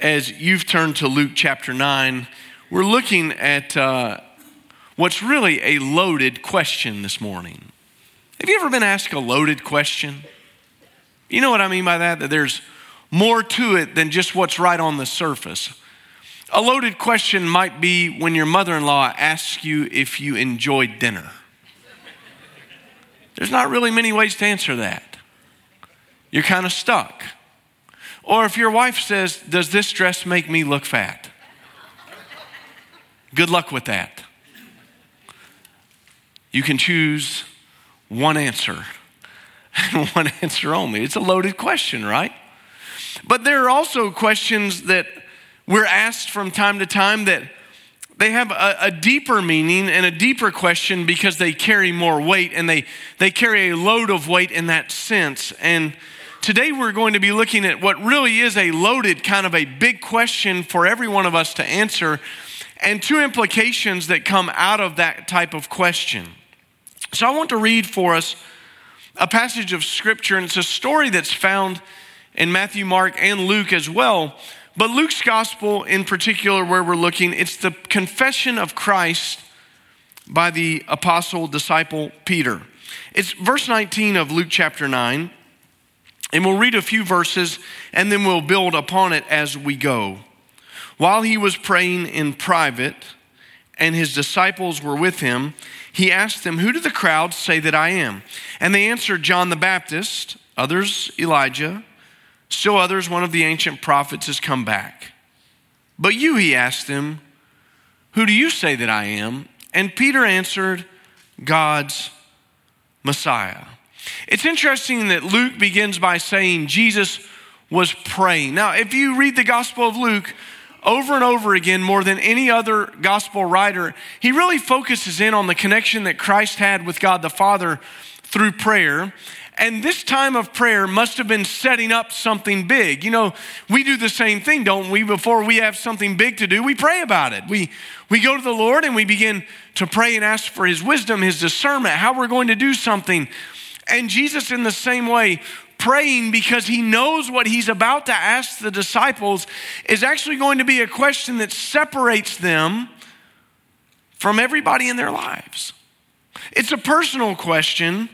as you've turned to Luke chapter 9, we're looking at uh, what's really a loaded question this morning. Have you ever been asked a loaded question? You know what I mean by that? That there's more to it than just what's right on the surface. A loaded question might be when your mother in law asks you if you enjoyed dinner. There's not really many ways to answer that. You're kind of stuck. Or if your wife says, Does this dress make me look fat? Good luck with that. You can choose one answer and one answer only. It's a loaded question, right? But there are also questions that we're asked from time to time that they have a, a, deeper meaning and a deeper question because they carry more weight and they, they carry a load of weight in that sense. And Today, we're going to be looking at what really is a loaded, kind of a big question for every one of us to answer, and two implications that come out of that type of question. So, I want to read for us a passage of scripture, and it's a story that's found in Matthew, Mark, and Luke as well. But Luke's gospel, in particular, where we're looking, it's the confession of Christ by the apostle disciple Peter. It's verse 19 of Luke chapter 9. And we'll read a few verses and then we'll build upon it as we go. While he was praying in private and his disciples were with him, he asked them, Who do the crowds say that I am? And they answered, John the Baptist, others, Elijah, still others, one of the ancient prophets has come back. But you, he asked them, Who do you say that I am? And Peter answered, God's Messiah. It's interesting that Luke begins by saying Jesus was praying. Now, if you read the Gospel of Luke, over and over again, more than any other gospel writer, he really focuses in on the connection that Christ had with God the Father through prayer. And this time of prayer must have been setting up something big. You know, we do the same thing, don't we? Before we have something big to do, we pray about it. We, we go to the Lord and we begin to pray and ask for His wisdom, His discernment, how we're going to do something. And Jesus, in the same way, praying because he knows what he's about to ask the disciples is actually going to be a question that separates them from everybody in their lives. It's a personal question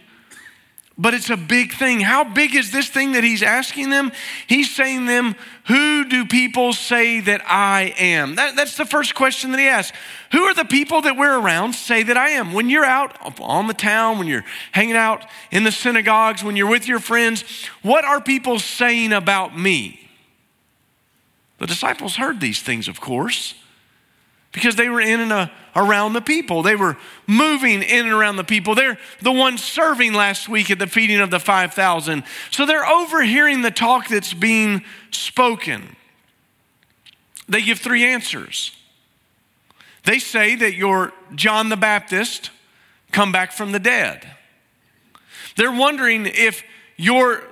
but it's a big thing. How big is this thing that he's asking them? He's saying them, Who do people say that I am? That, that's the first question that he asks. Who are the people that we're around say that I am? When you're out on the town, when you're hanging out in the synagogues, when you're with your friends, what are people saying about me? The disciples heard these things, of course because they were in and uh, around the people. They were moving in and around the people. They're the ones serving last week at the feeding of the 5,000. So they're overhearing the talk that's being spoken. They give three answers. They say that you're John the Baptist come back from the dead. They're wondering if you're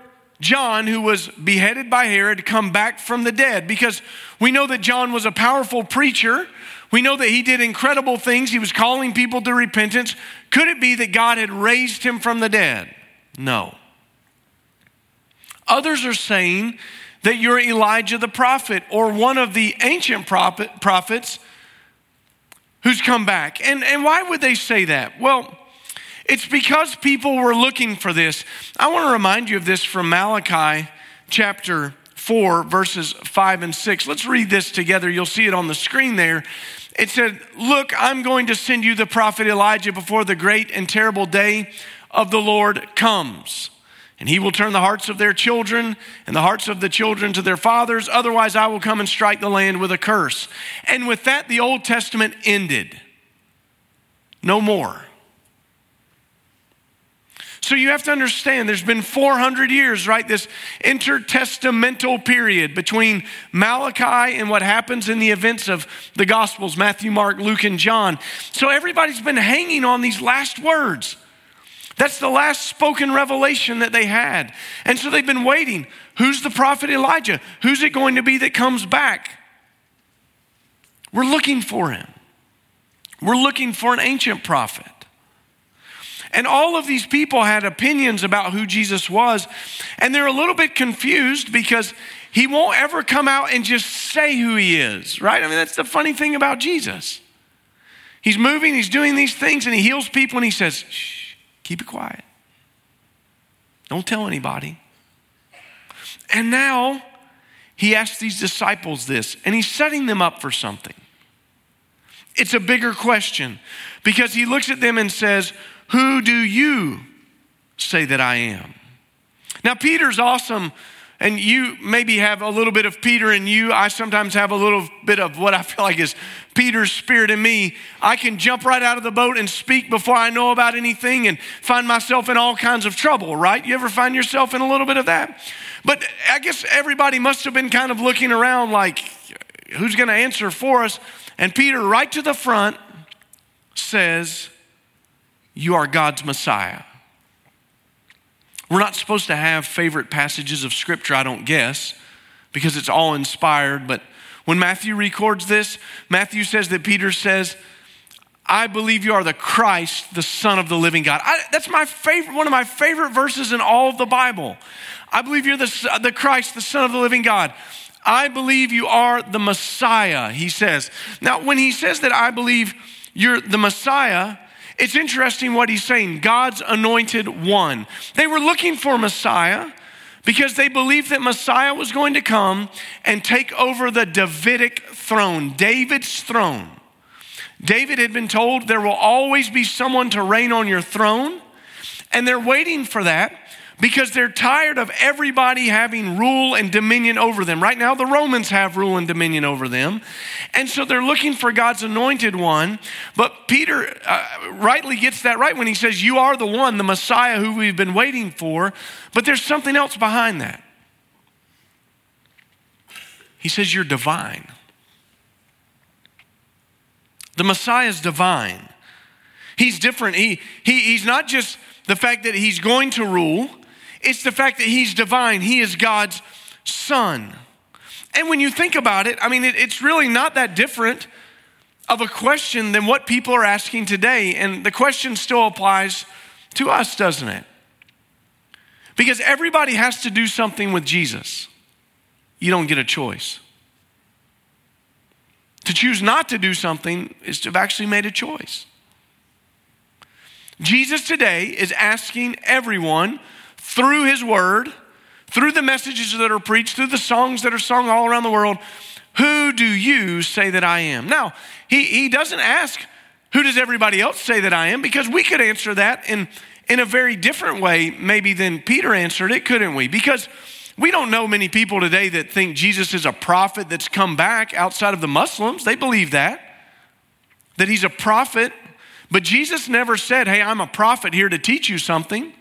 John, who was beheaded by Herod, come back from the dead because we know that John was a powerful preacher we know that he did incredible things. He was calling people to repentance. Could it be that God had raised him from the dead? No. Others are saying that you're Elijah the prophet or one of the ancient prophet, prophets who's come back. And, and why would they say that? Well, it's because people were looking for this. I want to remind you of this from Malachi chapter 4, verses 5 and 6. Let's read this together. You'll see it on the screen there. It said, Look, I'm going to send you the prophet Elijah before the great and terrible day of the Lord comes. And he will turn the hearts of their children and the hearts of the children to their fathers. Otherwise, I will come and strike the land with a curse. And with that, the Old Testament ended. No more. So you have to understand there's been 400 years, right? This intertestamental period between Malachi and what happens in the events of the Gospels Matthew, Mark, Luke, and John. So everybody's been hanging on these last words. That's the last spoken revelation that they had. And so they've been waiting. Who's the prophet Elijah? Who's it going to be that comes back? We're looking for him. We're looking for an ancient prophet. And all of these people had opinions about who Jesus was. And they're a little bit confused because he won't ever come out and just say who he is, right? I mean, that's the funny thing about Jesus. He's moving, he's doing these things, and he heals people, and he says, shh, keep it quiet. Don't tell anybody. And now he asks these disciples this, and he's setting them up for something. It's a bigger question because he looks at them and says, Who do you say that I am? Now, Peter's awesome, and you maybe have a little bit of Peter in you. I sometimes have a little bit of what I feel like is Peter's spirit in me. I can jump right out of the boat and speak before I know about anything and find myself in all kinds of trouble, right? You ever find yourself in a little bit of that? But I guess everybody must have been kind of looking around like, who's going to answer for us? And Peter, right to the front, says, You are God's Messiah. We're not supposed to have favorite passages of Scripture, I don't guess, because it's all inspired. But when Matthew records this, Matthew says that Peter says, I believe you are the Christ, the Son of the living God. I, that's my favorite, one of my favorite verses in all of the Bible. I believe you're the, the Christ, the Son of the living God. I believe you are the Messiah, he says. Now, when he says that I believe you're the Messiah, it's interesting what he's saying God's anointed one. They were looking for Messiah because they believed that Messiah was going to come and take over the Davidic throne, David's throne. David had been told there will always be someone to reign on your throne, and they're waiting for that because they're tired of everybody having rule and dominion over them. Right now, the Romans have rule and dominion over them. And so they're looking for God's anointed one. But Peter uh, rightly gets that right when he says, You are the one, the Messiah who we've been waiting for. But there's something else behind that. He says, You're divine. The Messiah is divine. He's different. He, he, he's not just the fact that he's going to rule, it's the fact that he's divine, he is God's son. And when you think about it, I mean, it, it's really not that different of a question than what people are asking today. And the question still applies to us, doesn't it? Because everybody has to do something with Jesus. You don't get a choice. To choose not to do something is to have actually made a choice. Jesus today is asking everyone through His Word, through the messages that are preached, through the songs that are sung all around the world, who do you say that I am? Now, He, he doesn't ask, who does everybody else say that I am? Because we could answer that in, in a very different way, maybe than Peter answered it, couldn't we? Because we don't know many people today that think Jesus is a prophet that's come back outside of the Muslims. They believe that, that he's a prophet. But Jesus never said, Hey, I'm a prophet here to teach you something.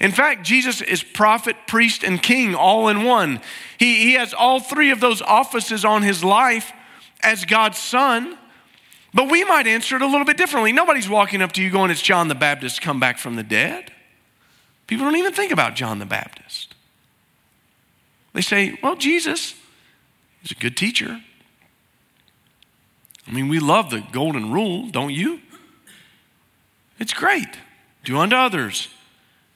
In fact, Jesus is prophet, priest, and king all in one. He, he has all three of those offices on his life as God's son. But we might answer it a little bit differently. Nobody's walking up to you going, It's John the Baptist come back from the dead. People don't even think about John the Baptist. They say, Well, Jesus is a good teacher. I mean, we love the golden rule, don't you? It's great. Do unto others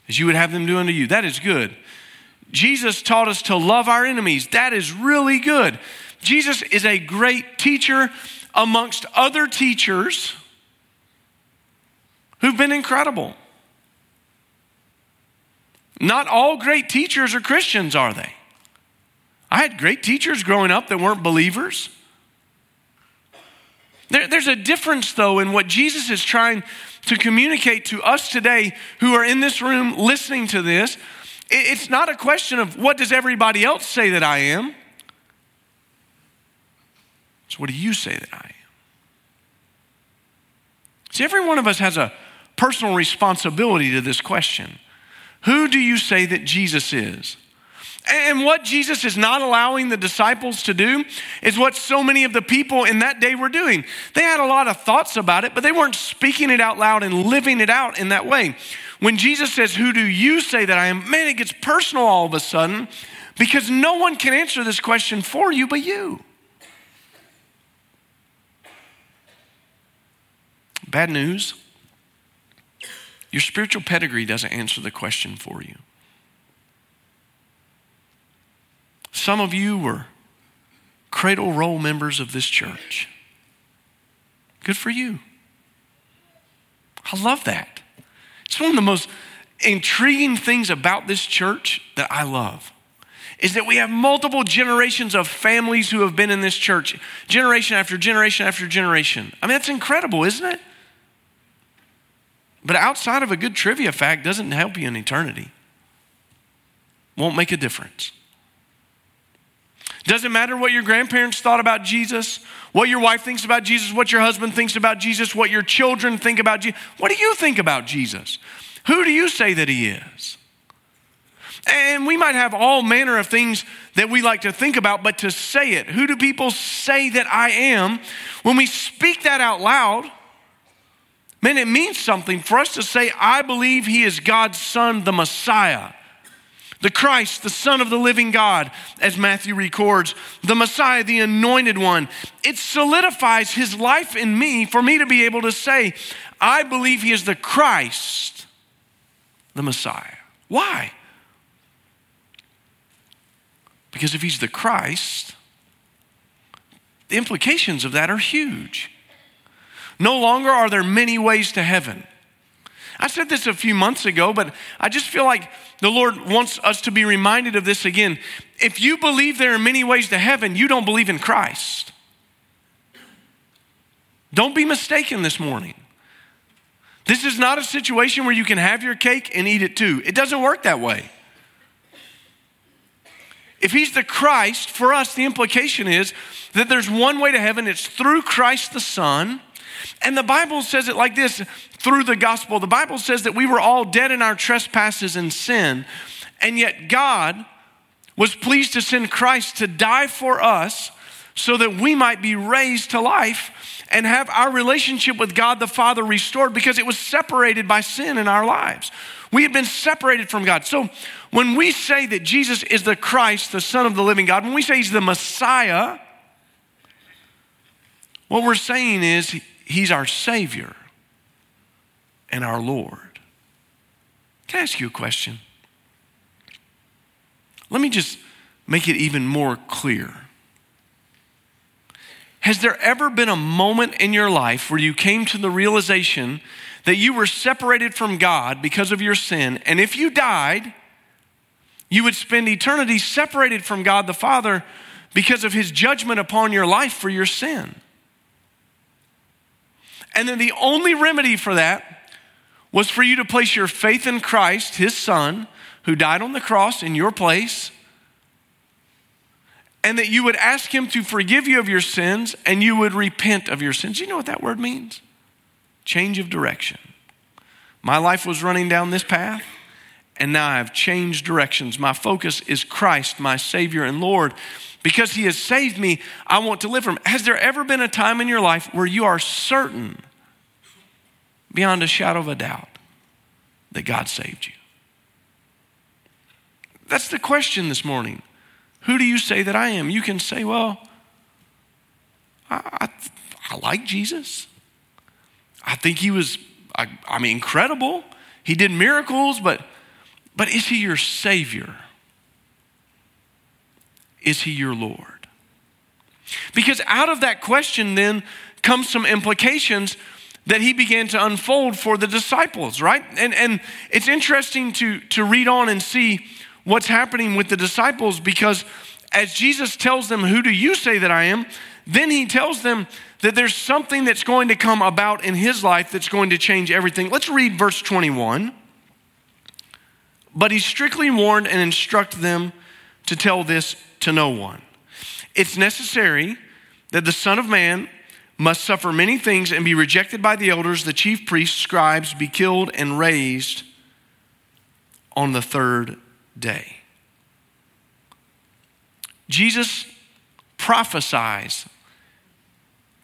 as you would have them do unto you. That is good. Jesus taught us to love our enemies. That is really good. Jesus is a great teacher amongst other teachers who've been incredible. Not all great teachers are Christians, are they? I had great teachers growing up that weren't believers. There, there's a difference, though, in what Jesus is trying to communicate to us today who are in this room listening to this. It's not a question of what does everybody else say that I am. It's what do you say that I am? See, every one of us has a personal responsibility to this question. Who do you say that Jesus is? And what Jesus is not allowing the disciples to do is what so many of the people in that day were doing. They had a lot of thoughts about it, but they weren't speaking it out loud and living it out in that way. When Jesus says, Who do you say that I am? Man, it gets personal all of a sudden because no one can answer this question for you but you. Bad news your spiritual pedigree doesn't answer the question for you. Some of you were cradle roll members of this church. Good for you. I love that. It's one of the most intriguing things about this church that I love is that we have multiple generations of families who have been in this church, generation after generation after generation. I mean, that's incredible, isn't it? But outside of a good trivia fact doesn't help you in eternity. Won't make a difference. Doesn't matter what your grandparents thought about Jesus, what your wife thinks about Jesus, what your husband thinks about Jesus, what your children think about Jesus. What do you think about Jesus? Who do you say that he is? And we might have all manner of things that we like to think about, but to say it, who do people say that I am? When we speak that out loud, man, it means something for us to say, I believe he is God's son, the Messiah the Christ, the Son of the living God, as Matthew records, the Messiah, the anointed one. It solidifies his life in me for me to be able to say, I believe he is the Christ, the Messiah. Why? Because if he's the Christ, the implications of that are huge. No longer are there many ways to heaven. I said this a few months ago, but I just feel like the Lord wants us to be reminded of this again. If you believe there are many ways to heaven, you don't believe in Christ. Don't be mistaken this morning. This is not a situation where you can have your cake and eat it too. It doesn't work that way. If he's the Christ, for us, the implication is that there's one way to heaven, it's through Christ the Son. And the Bible says it like this through the gospel. The Bible says that we were all dead in our trespasses and sin, and yet God was pleased to send Christ to die for us so that we might be raised to life and have our relationship with God the Father restored because it was separated by sin in our lives. We had been separated from God. So when we say that Jesus is the Christ, the Son of the living God, when we say He's the Messiah, what we're saying is He's our Savior and our Lord. Can I ask you a question? Let me just make it even more clear. Has there ever been a moment in your life where you came to the realization that you were separated from God because of your sin, and if you died, you would spend eternity separated from God the Father because of his judgment upon your life for your sin? And then the only remedy for that was for you to place your faith in Christ, his son, who died on the cross in your place, and that you would ask him to forgive you of your sins and you would repent of your sins. You know what that word means? Change of direction. My life was running down this path, and now I've changed directions. My focus is Christ, my Savior and Lord. Because He has saved me, I want to live for Him. Has there ever been a time in your life where you are certain beyond a shadow of a doubt that God saved you? That's the question this morning. Who do you say that I am? You can say, well, I, I, I like Jesus. I think he was, I, I mean, incredible. He did miracles, but, but is he your Savior? Is he your Lord? Because out of that question then comes some implications that he began to unfold for the disciples, right? And, and it's interesting to, to read on and see what's happening with the disciples because as Jesus tells them, Who do you say that I am? Then he tells them that there's something that's going to come about in his life that's going to change everything. Let's read verse 21. But he strictly warned and instructed them to tell this to no one. It's necessary that the Son of Man must suffer many things and be rejected by the elders, the chief priests, scribes, be killed and raised on the third day. Jesus prophesies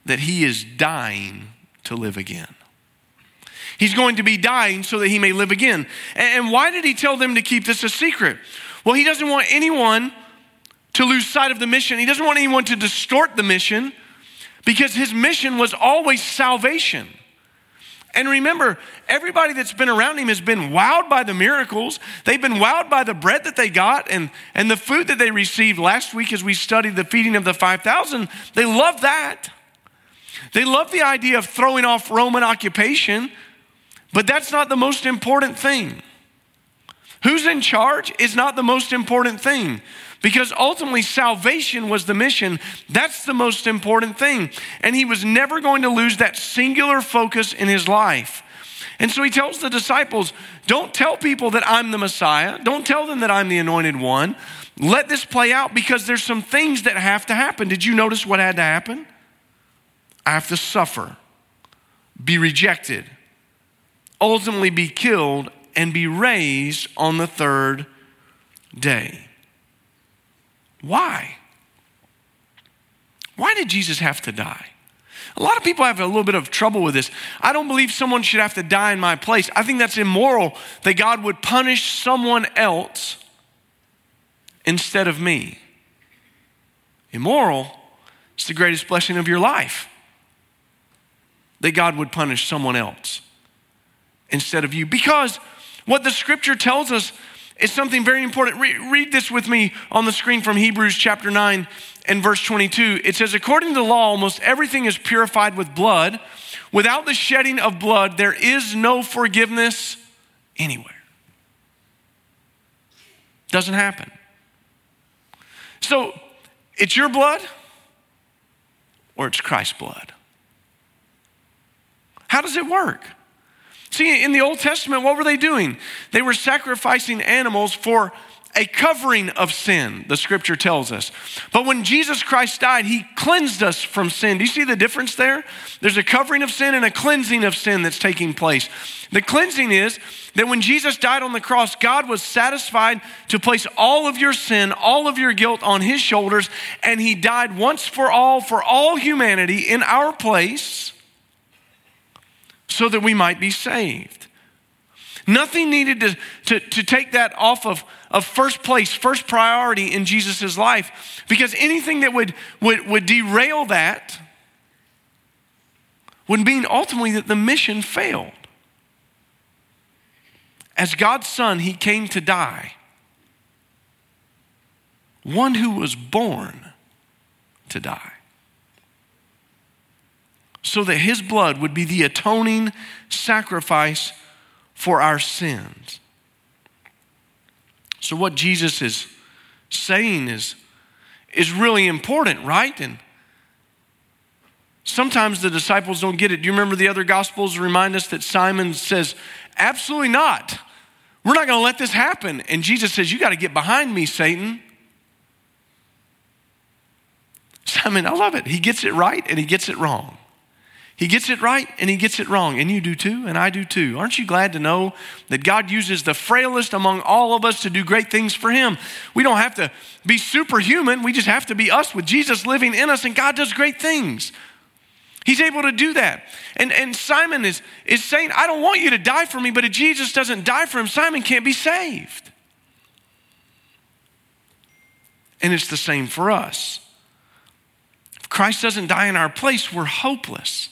that he is dying to live again. He's going to be dying so that he may live again. And why did he tell them to keep this a secret? Well, he doesn't want anyone to lose sight of the mission. He doesn't want anyone to distort the mission because his mission was always salvation. And remember, everybody that's been around him has been wowed by the miracles. They've been wowed by the bread that they got and, and the food that they received last week as we studied the feeding of the 5,000. They love that. They love the idea of throwing off Roman occupation, but that's not the most important thing. Who's in charge is not the most important thing because ultimately salvation was the mission. That's the most important thing. And he was never going to lose that singular focus in his life. And so he tells the disciples, Don't tell people that I'm the Messiah. Don't tell them that I'm the anointed one. Let this play out because there's some things that have to happen. Did you notice what had to happen? I have to suffer, be rejected, ultimately be killed, and be raised on the third day. Why? Why did Jesus have to die? A lot of people have a little bit of trouble with this. I don't believe someone should have to die in my place. I think that's immoral that God would punish someone else instead of me. Immoral is the greatest blessing of your life that God would punish someone else instead of you. Because what the scripture tells us is something very important. Re- read this with me on the screen from Hebrews chapter 9 and verse 22. It says, According to the law, almost everything is purified with blood. Without the shedding of blood, there is no forgiveness anywhere. Doesn't happen. So, it's your blood or it's Christ's blood. How does it work? See, in the Old Testament, what were they doing? They were sacrificing animals for a covering of sin, the scripture tells us. But when Jesus Christ died, he cleansed us from sin. Do you see the difference there? There's a covering of sin and a cleansing of sin that's taking place. The cleansing is that when Jesus died on the cross, God was satisfied to place all of your sin, all of your guilt on his shoulders, and he died once for all, for all humanity in our place so that we might be saved. Nothing needed to, to, to take that off of, of first place, first priority in Jesus' life, because anything that would, would, would derail that would mean ultimately that the mission failed. As God's Son, He came to die. One who was born to die so that his blood would be the atoning sacrifice for our sins. So, what Jesus is saying is, is really important, right? And sometimes the disciples don't get it. Do you remember the other gospels remind us that Simon says, Absolutely not. We're not going to let this happen. And Jesus says, You got to get behind me, Satan. Simon, I love it. He gets it right and he gets it wrong. He gets it right and he gets it wrong, and you do too, and I do too. Aren't you glad to know that God uses the frailest among all of us to do great things for him? We don't have to be superhuman, we just have to be us with Jesus living in us, and God does great things. He's able to do that. And, and Simon is, is saying, I don't want you to die for me, but if Jesus doesn't die for him, Simon can't be saved. And it's the same for us. If Christ doesn't die in our place, we're hopeless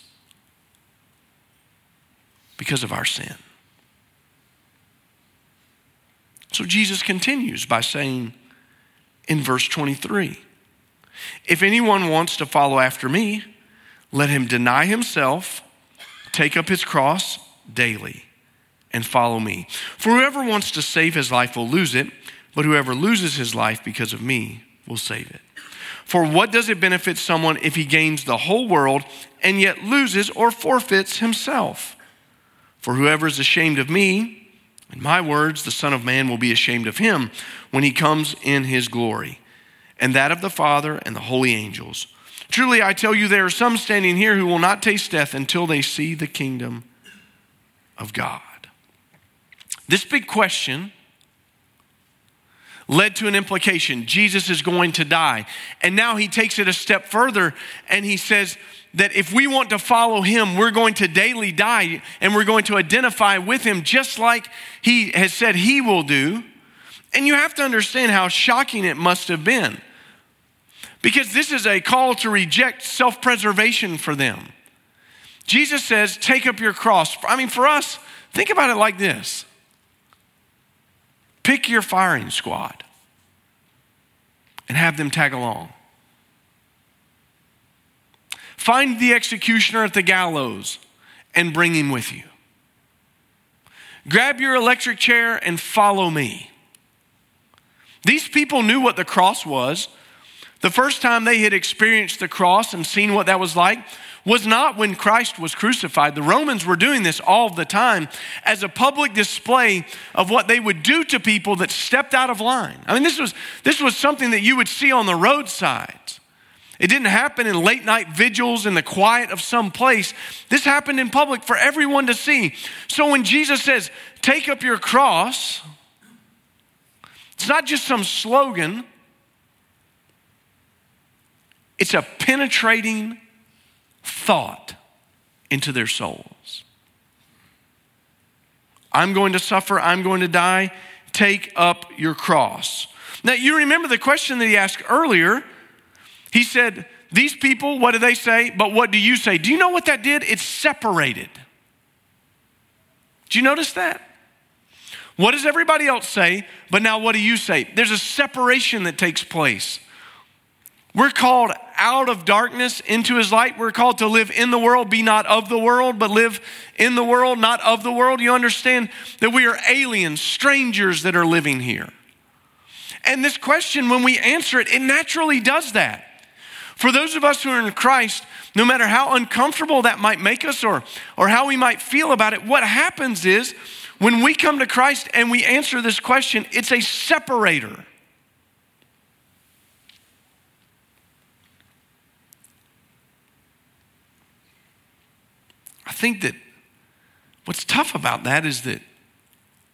because of our sin. So Jesus continues by saying in verse 23 If anyone wants to follow after me, let him deny himself, take up his cross daily, and follow me. For whoever wants to save his life will lose it, but whoever loses his life because of me will save it. For what does it benefit someone if he gains the whole world and yet loses or forfeits himself? For whoever is ashamed of me, in my words, the Son of Man will be ashamed of him when he comes in his glory, and that of the Father and the holy angels. Truly, I tell you, there are some standing here who will not taste death until they see the kingdom of God. This big question led to an implication Jesus is going to die. And now he takes it a step further and he says, that if we want to follow him, we're going to daily die and we're going to identify with him just like he has said he will do. And you have to understand how shocking it must have been. Because this is a call to reject self preservation for them. Jesus says, Take up your cross. I mean, for us, think about it like this pick your firing squad and have them tag along. Find the executioner at the gallows and bring him with you. Grab your electric chair and follow me. These people knew what the cross was. The first time they had experienced the cross and seen what that was like was not when Christ was crucified. The Romans were doing this all the time as a public display of what they would do to people that stepped out of line. I mean, this was, this was something that you would see on the roadsides. It didn't happen in late night vigils in the quiet of some place. This happened in public for everyone to see. So when Jesus says, Take up your cross, it's not just some slogan, it's a penetrating thought into their souls. I'm going to suffer, I'm going to die. Take up your cross. Now, you remember the question that he asked earlier. He said, These people, what do they say? But what do you say? Do you know what that did? It separated. Do you notice that? What does everybody else say? But now what do you say? There's a separation that takes place. We're called out of darkness into his light. We're called to live in the world, be not of the world, but live in the world, not of the world. You understand that we are aliens, strangers that are living here. And this question, when we answer it, it naturally does that. For those of us who are in Christ, no matter how uncomfortable that might make us or, or how we might feel about it, what happens is when we come to Christ and we answer this question, it's a separator. Think that what's tough about that is that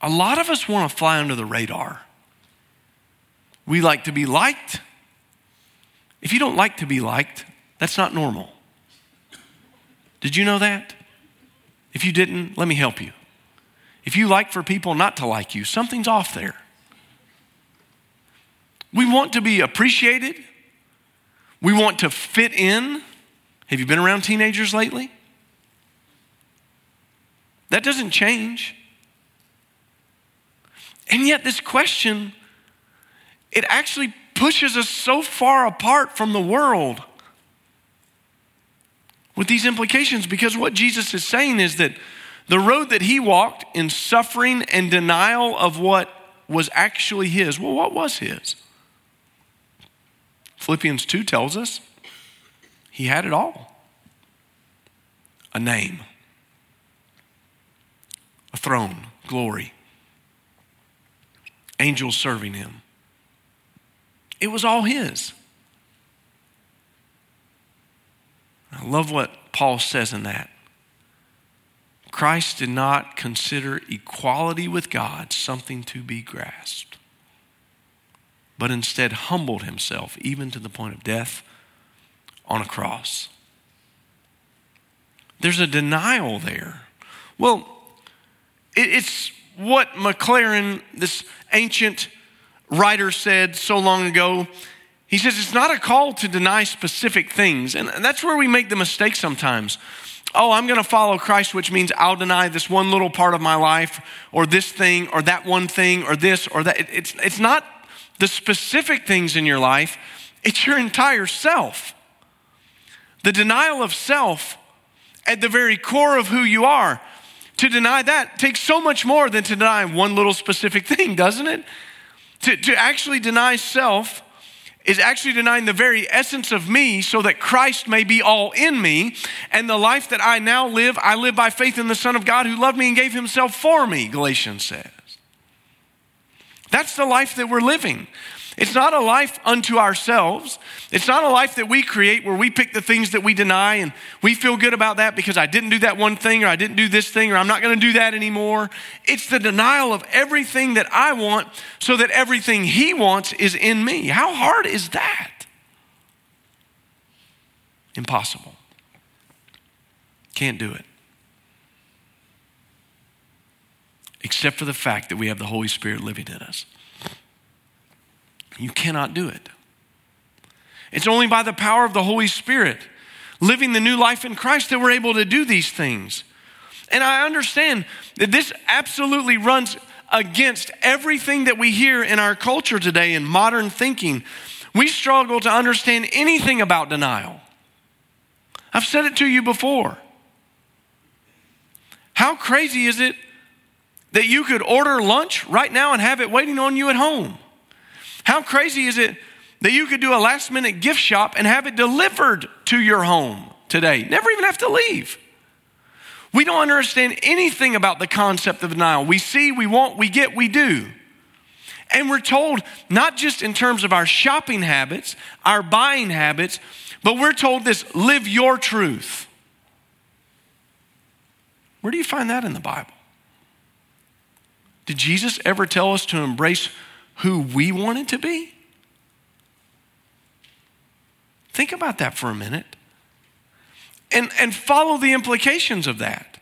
a lot of us want to fly under the radar. We like to be liked. If you don't like to be liked, that's not normal. Did you know that? If you didn't, let me help you. If you like for people not to like you, something's off there. We want to be appreciated. We want to fit in. Have you been around teenagers lately? That doesn't change. And yet, this question, it actually pushes us so far apart from the world with these implications because what Jesus is saying is that the road that he walked in suffering and denial of what was actually his. Well, what was his? Philippians 2 tells us he had it all a name, a throne, glory, angels serving him. It was all his. I love what Paul says in that. Christ did not consider equality with God something to be grasped, but instead humbled himself even to the point of death on a cross. There's a denial there. Well, it's what Maclaren, this ancient writer, said so long ago. He says it's not a call to deny specific things. And that's where we make the mistake sometimes oh, I'm going to follow Christ, which means I'll deny this one little part of my life or this thing or that one thing or this or that. It's, it's not the specific things in your life, it's your entire self. The denial of self at the very core of who you are. To deny that takes so much more than to deny one little specific thing, doesn't it? To, to actually deny self is actually denying the very essence of me so that Christ may be all in me. And the life that I now live, I live by faith in the Son of God who loved me and gave himself for me, Galatians says. That's the life that we're living. It's not a life unto ourselves. It's not a life that we create where we pick the things that we deny and we feel good about that because I didn't do that one thing or I didn't do this thing or I'm not going to do that anymore. It's the denial of everything that I want so that everything He wants is in me. How hard is that? Impossible. Can't do it. Except for the fact that we have the Holy Spirit living in us. You cannot do it. It's only by the power of the Holy Spirit living the new life in Christ that we're able to do these things. And I understand that this absolutely runs against everything that we hear in our culture today in modern thinking. We struggle to understand anything about denial. I've said it to you before. How crazy is it that you could order lunch right now and have it waiting on you at home? How crazy is it that you could do a last minute gift shop and have it delivered to your home today? Never even have to leave. We don't understand anything about the concept of denial. We see, we want, we get, we do. And we're told not just in terms of our shopping habits, our buying habits, but we're told this live your truth. Where do you find that in the Bible? Did Jesus ever tell us to embrace who we wanted to be? Think about that for a minute and, and follow the implications of that.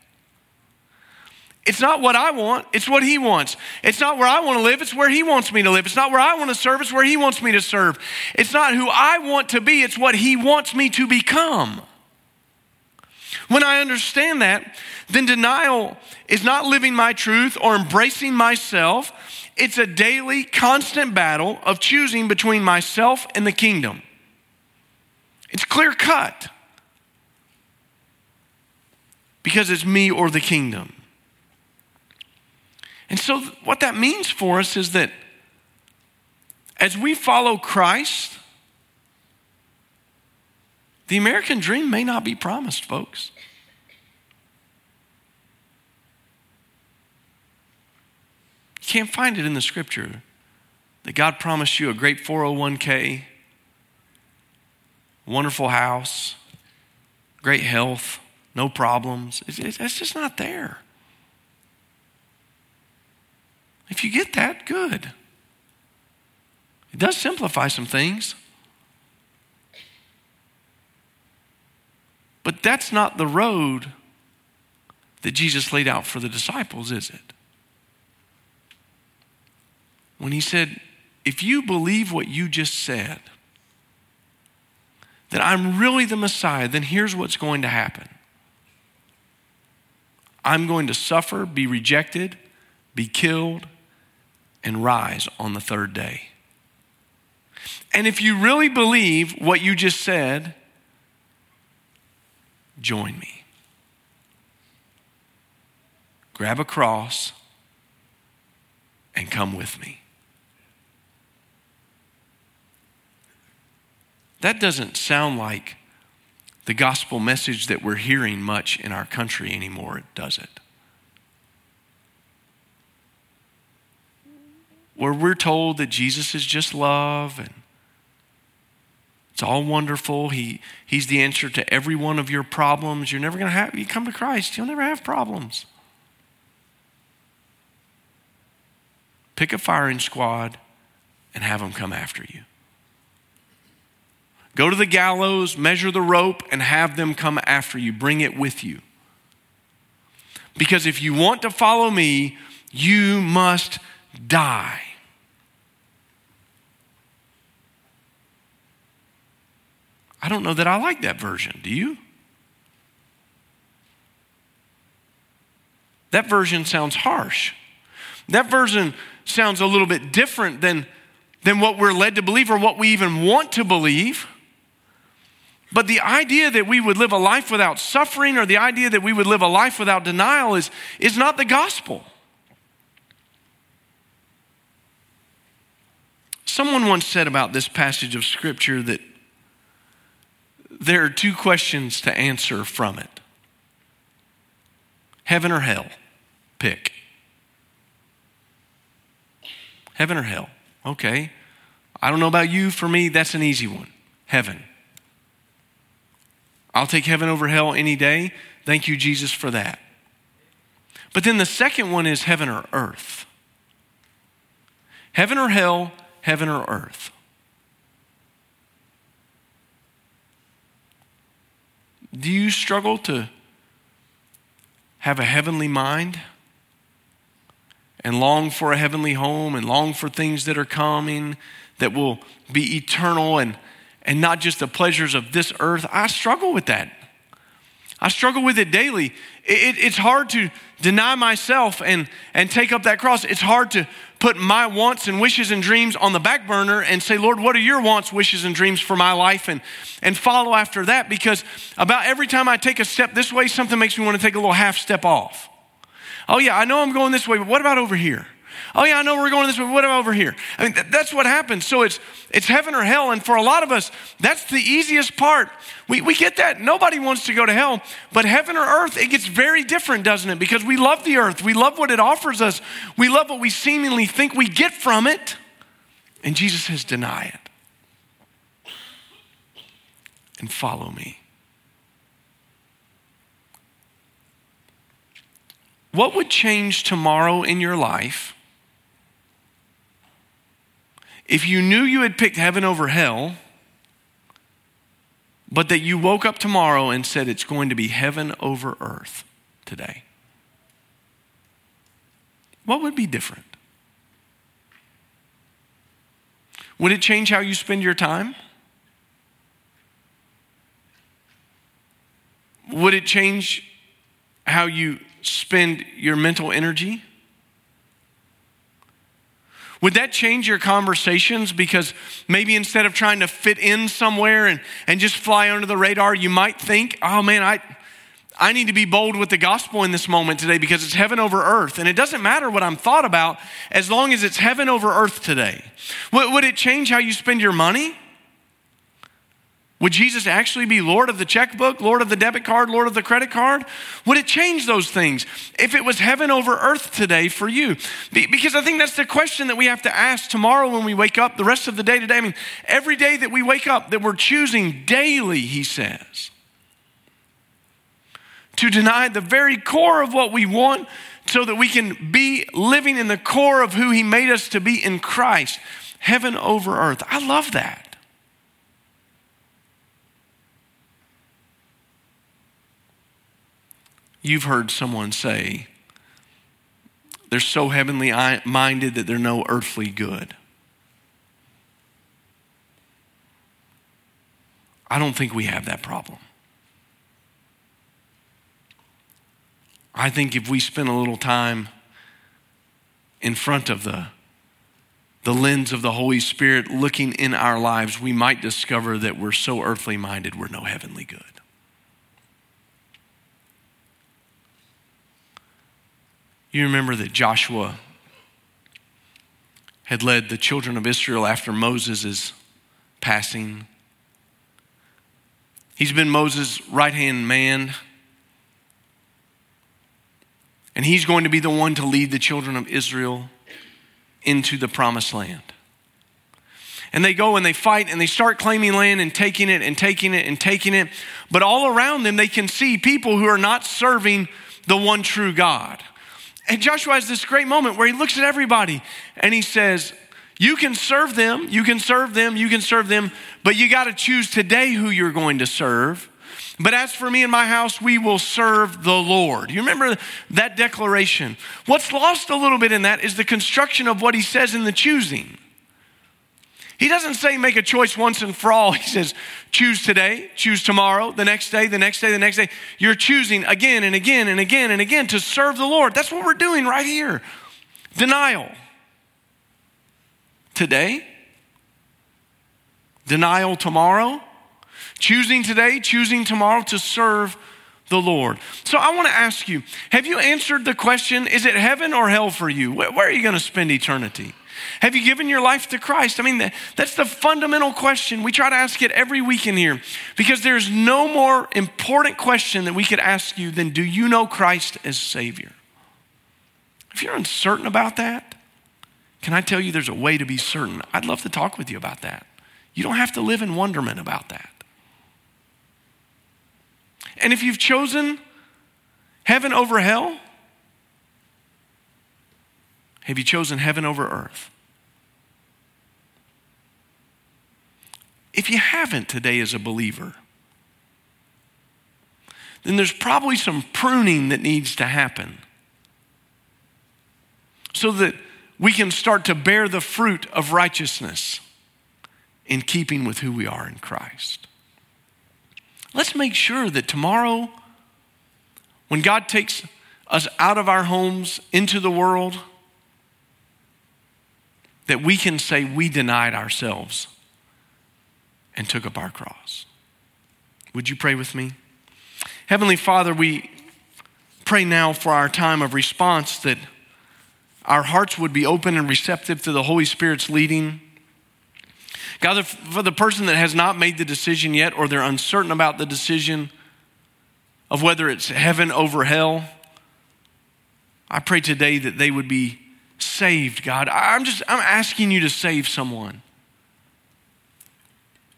It's not what I want, it's what He wants. It's not where I want to live, it's where He wants me to live. It's not where I want to serve, it's where He wants me to serve. It's not who I want to be, it's what He wants me to become. When I understand that, then denial is not living my truth or embracing myself. It's a daily, constant battle of choosing between myself and the kingdom. It's clear cut because it's me or the kingdom. And so, what that means for us is that as we follow Christ, the American dream may not be promised, folks. You can't find it in the scripture that God promised you a great 401k, wonderful house, great health, no problems. It's, it's, just not there. If you get that, good. It does simplify some things. But that's not the road that Jesus laid out for the disciples, is it? When he said, If you believe what you just said, that I'm really the Messiah, then here's what's going to happen I'm going to suffer, be rejected, be killed, and rise on the third day. And if you really believe what you just said, join me. Grab a cross and come with me. That doesn't sound like the gospel message that we're hearing much in our country anymore, does it? Where we're told that Jesus is just love and it's all wonderful. He, he's the answer to every one of your problems. You're never going to have, you come to Christ, you'll never have problems. Pick a firing squad and have them come after you. Go to the gallows, measure the rope, and have them come after you. Bring it with you. Because if you want to follow me, you must die. I don't know that I like that version. Do you? That version sounds harsh. That version sounds a little bit different than, than what we're led to believe or what we even want to believe. But the idea that we would live a life without suffering or the idea that we would live a life without denial is, is not the gospel. Someone once said about this passage of Scripture that there are two questions to answer from it heaven or hell? Pick. Heaven or hell? Okay. I don't know about you. For me, that's an easy one. Heaven. I'll take heaven over hell any day. Thank you, Jesus, for that. But then the second one is heaven or earth. Heaven or hell, heaven or earth. Do you struggle to have a heavenly mind and long for a heavenly home and long for things that are coming that will be eternal and and not just the pleasures of this earth, I struggle with that. I struggle with it daily. It, it, it's hard to deny myself and, and take up that cross. It's hard to put my wants and wishes and dreams on the back burner and say, Lord, what are your wants, wishes, and dreams for my life? And, and follow after that because about every time I take a step this way, something makes me want to take a little half step off. Oh, yeah, I know I'm going this way, but what about over here? Oh, yeah, I know we're going this way. What about over here? I mean, th- that's what happens. So it's, it's heaven or hell. And for a lot of us, that's the easiest part. We, we get that. Nobody wants to go to hell. But heaven or earth, it gets very different, doesn't it? Because we love the earth. We love what it offers us. We love what we seemingly think we get from it. And Jesus says, deny it and follow me. What would change tomorrow in your life if you knew you had picked heaven over hell, but that you woke up tomorrow and said it's going to be heaven over earth today? What would be different? Would it change how you spend your time? Would it change how you spend your mental energy? Would that change your conversations? Because maybe instead of trying to fit in somewhere and, and just fly under the radar, you might think, oh man, I, I need to be bold with the gospel in this moment today because it's heaven over earth. And it doesn't matter what I'm thought about as long as it's heaven over earth today. Would, would it change how you spend your money? Would Jesus actually be Lord of the checkbook, Lord of the debit card, Lord of the credit card? Would it change those things if it was heaven over earth today for you? Because I think that's the question that we have to ask tomorrow when we wake up, the rest of the day today. I mean, every day that we wake up, that we're choosing daily, he says, to deny the very core of what we want so that we can be living in the core of who he made us to be in Christ. Heaven over earth. I love that. You've heard someone say, they're so heavenly minded that they're no earthly good. I don't think we have that problem. I think if we spend a little time in front of the, the lens of the Holy Spirit looking in our lives, we might discover that we're so earthly minded, we're no heavenly good. You remember that Joshua had led the children of Israel after Moses' passing. He's been Moses' right hand man. And he's going to be the one to lead the children of Israel into the promised land. And they go and they fight and they start claiming land and taking it and taking it and taking it. But all around them, they can see people who are not serving the one true God. And Joshua has this great moment where he looks at everybody and he says, You can serve them, you can serve them, you can serve them, but you got to choose today who you're going to serve. But as for me and my house, we will serve the Lord. You remember that declaration? What's lost a little bit in that is the construction of what he says in the choosing. He doesn't say make a choice once and for all. He says choose today, choose tomorrow, the next day, the next day, the next day. You're choosing again and again and again and again to serve the Lord. That's what we're doing right here. Denial. Today, denial tomorrow, choosing today, choosing tomorrow to serve the Lord. So I want to ask you have you answered the question is it heaven or hell for you? Where, are you going to spend eternity? Have you given your life to Christ? I mean, that's the fundamental question. We try to ask it every week in here because there's no more important question that we could ask you than do you know Christ as Savior? If you're uncertain about that, can I tell you there's a way to be certain? I'd love to talk with you about that. You don't have to live in wonderment about that. And if you've chosen heaven over hell, have you chosen heaven over earth? If you haven't today as a believer, then there's probably some pruning that needs to happen so that we can start to bear the fruit of righteousness in keeping with who we are in Christ. Let's make sure that tomorrow, when God takes us out of our homes into the world, that we can say we denied ourselves and took up our cross. Would you pray with me? Heavenly Father, we pray now for our time of response that our hearts would be open and receptive to the Holy Spirit's leading. God, for the person that has not made the decision yet or they're uncertain about the decision of whether it's heaven over hell, I pray today that they would be saved, God. I'm just I'm asking you to save someone.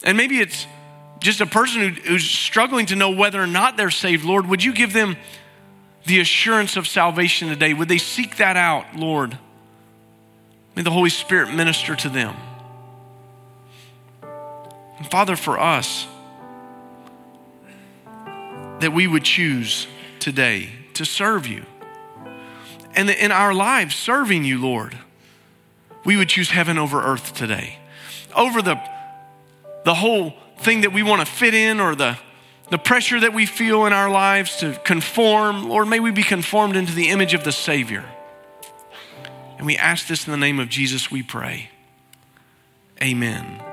And maybe it's just a person who, who's struggling to know whether or not they're saved. Lord, would you give them the assurance of salvation today? Would they seek that out, Lord? May the Holy Spirit minister to them. And Father, for us, that we would choose today to serve you. And in our lives, serving you, Lord, we would choose heaven over earth today. Over the, the whole thing that we want to fit in or the, the pressure that we feel in our lives to conform. Lord, may we be conformed into the image of the Savior. And we ask this in the name of Jesus, we pray. Amen.